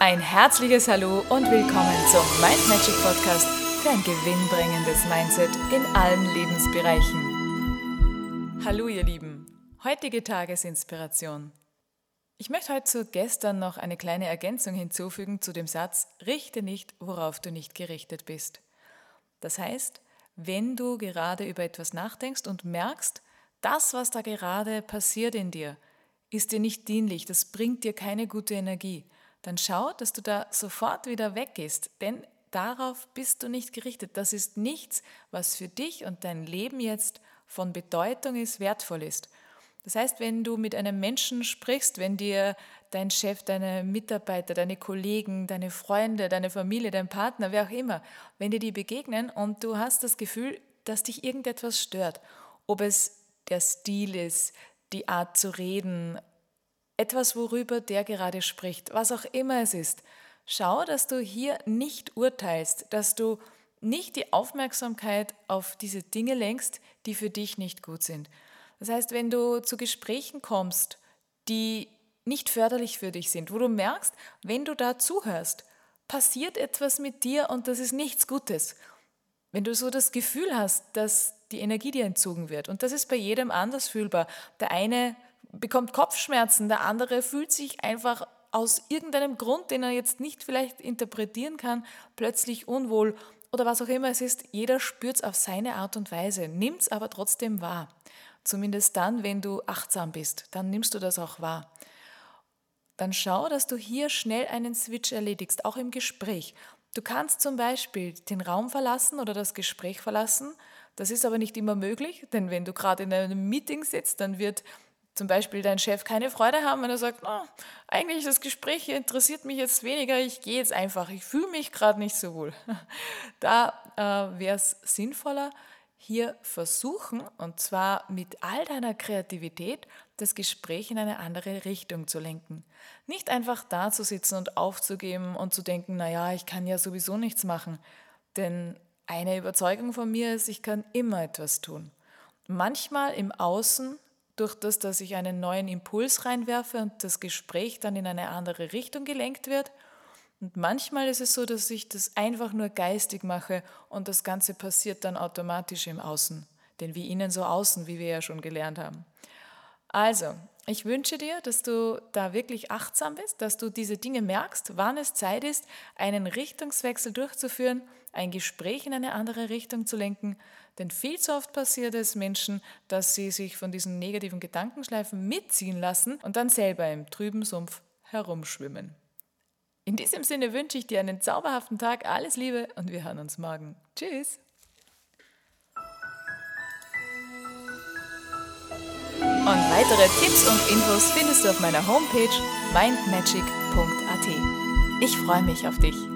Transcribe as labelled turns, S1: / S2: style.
S1: Ein herzliches Hallo und willkommen zum Mind Magic Podcast für ein gewinnbringendes Mindset in allen Lebensbereichen. Hallo ihr Lieben, heutige Tagesinspiration. Ich möchte heute zu gestern noch eine kleine Ergänzung hinzufügen zu dem Satz, richte nicht, worauf du nicht gerichtet bist. Das heißt, wenn du gerade über etwas nachdenkst und merkst, das, was da gerade passiert in dir, ist dir nicht dienlich, das bringt dir keine gute Energie, dann schau, dass du da sofort wieder weggehst, denn darauf bist du nicht gerichtet. Das ist nichts, was für dich und dein Leben jetzt von Bedeutung ist, wertvoll ist. Das heißt, wenn du mit einem Menschen sprichst, wenn dir dein Chef, deine Mitarbeiter, deine Kollegen, deine Freunde, deine Familie, dein Partner, wer auch immer, wenn dir die begegnen und du hast das Gefühl, dass dich irgendetwas stört, ob es der Stil ist, die Art zu reden, etwas, worüber der gerade spricht, was auch immer es ist. Schau, dass du hier nicht urteilst, dass du nicht die Aufmerksamkeit auf diese Dinge lenkst, die für dich nicht gut sind. Das heißt, wenn du zu Gesprächen kommst, die nicht förderlich für dich sind, wo du merkst, wenn du da zuhörst, passiert etwas mit dir und das ist nichts Gutes. Wenn du so das Gefühl hast, dass die Energie dir entzogen wird. Und das ist bei jedem anders fühlbar. Der eine bekommt Kopfschmerzen, der andere fühlt sich einfach aus irgendeinem Grund, den er jetzt nicht vielleicht interpretieren kann, plötzlich unwohl oder was auch immer es ist. Jeder spürt es auf seine Art und Weise, nimmt es aber trotzdem wahr. Zumindest dann, wenn du achtsam bist, dann nimmst du das auch wahr. Dann schau, dass du hier schnell einen Switch erledigst, auch im Gespräch. Du kannst zum Beispiel den Raum verlassen oder das Gespräch verlassen. Das ist aber nicht immer möglich, denn wenn du gerade in einem Meeting sitzt, dann wird zum Beispiel dein Chef keine Freude haben, wenn er sagt, oh, eigentlich das Gespräch hier interessiert mich jetzt weniger, ich gehe jetzt einfach, ich fühle mich gerade nicht so wohl. Da äh, wäre es sinnvoller, hier versuchen, und zwar mit all deiner Kreativität, das Gespräch in eine andere Richtung zu lenken. Nicht einfach da zu sitzen und aufzugeben und zu denken, naja, ich kann ja sowieso nichts machen. Denn eine Überzeugung von mir ist, ich kann immer etwas tun. Manchmal im Außen durch das, dass ich einen neuen Impuls reinwerfe und das Gespräch dann in eine andere Richtung gelenkt wird. Und manchmal ist es so, dass ich das einfach nur geistig mache und das Ganze passiert dann automatisch im Außen. Denn wie innen so außen, wie wir ja schon gelernt haben. Also, ich wünsche dir, dass du da wirklich achtsam bist, dass du diese Dinge merkst, wann es Zeit ist, einen Richtungswechsel durchzuführen, ein Gespräch in eine andere Richtung zu lenken. Denn viel zu oft passiert es Menschen, dass sie sich von diesen negativen Gedankenschleifen mitziehen lassen und dann selber im trüben Sumpf herumschwimmen. In diesem Sinne wünsche ich dir einen zauberhaften Tag, alles Liebe und wir hören uns morgen. Tschüss! Und weitere Tipps und Infos findest du auf meiner Homepage mindmagic.at. Ich freue mich auf dich.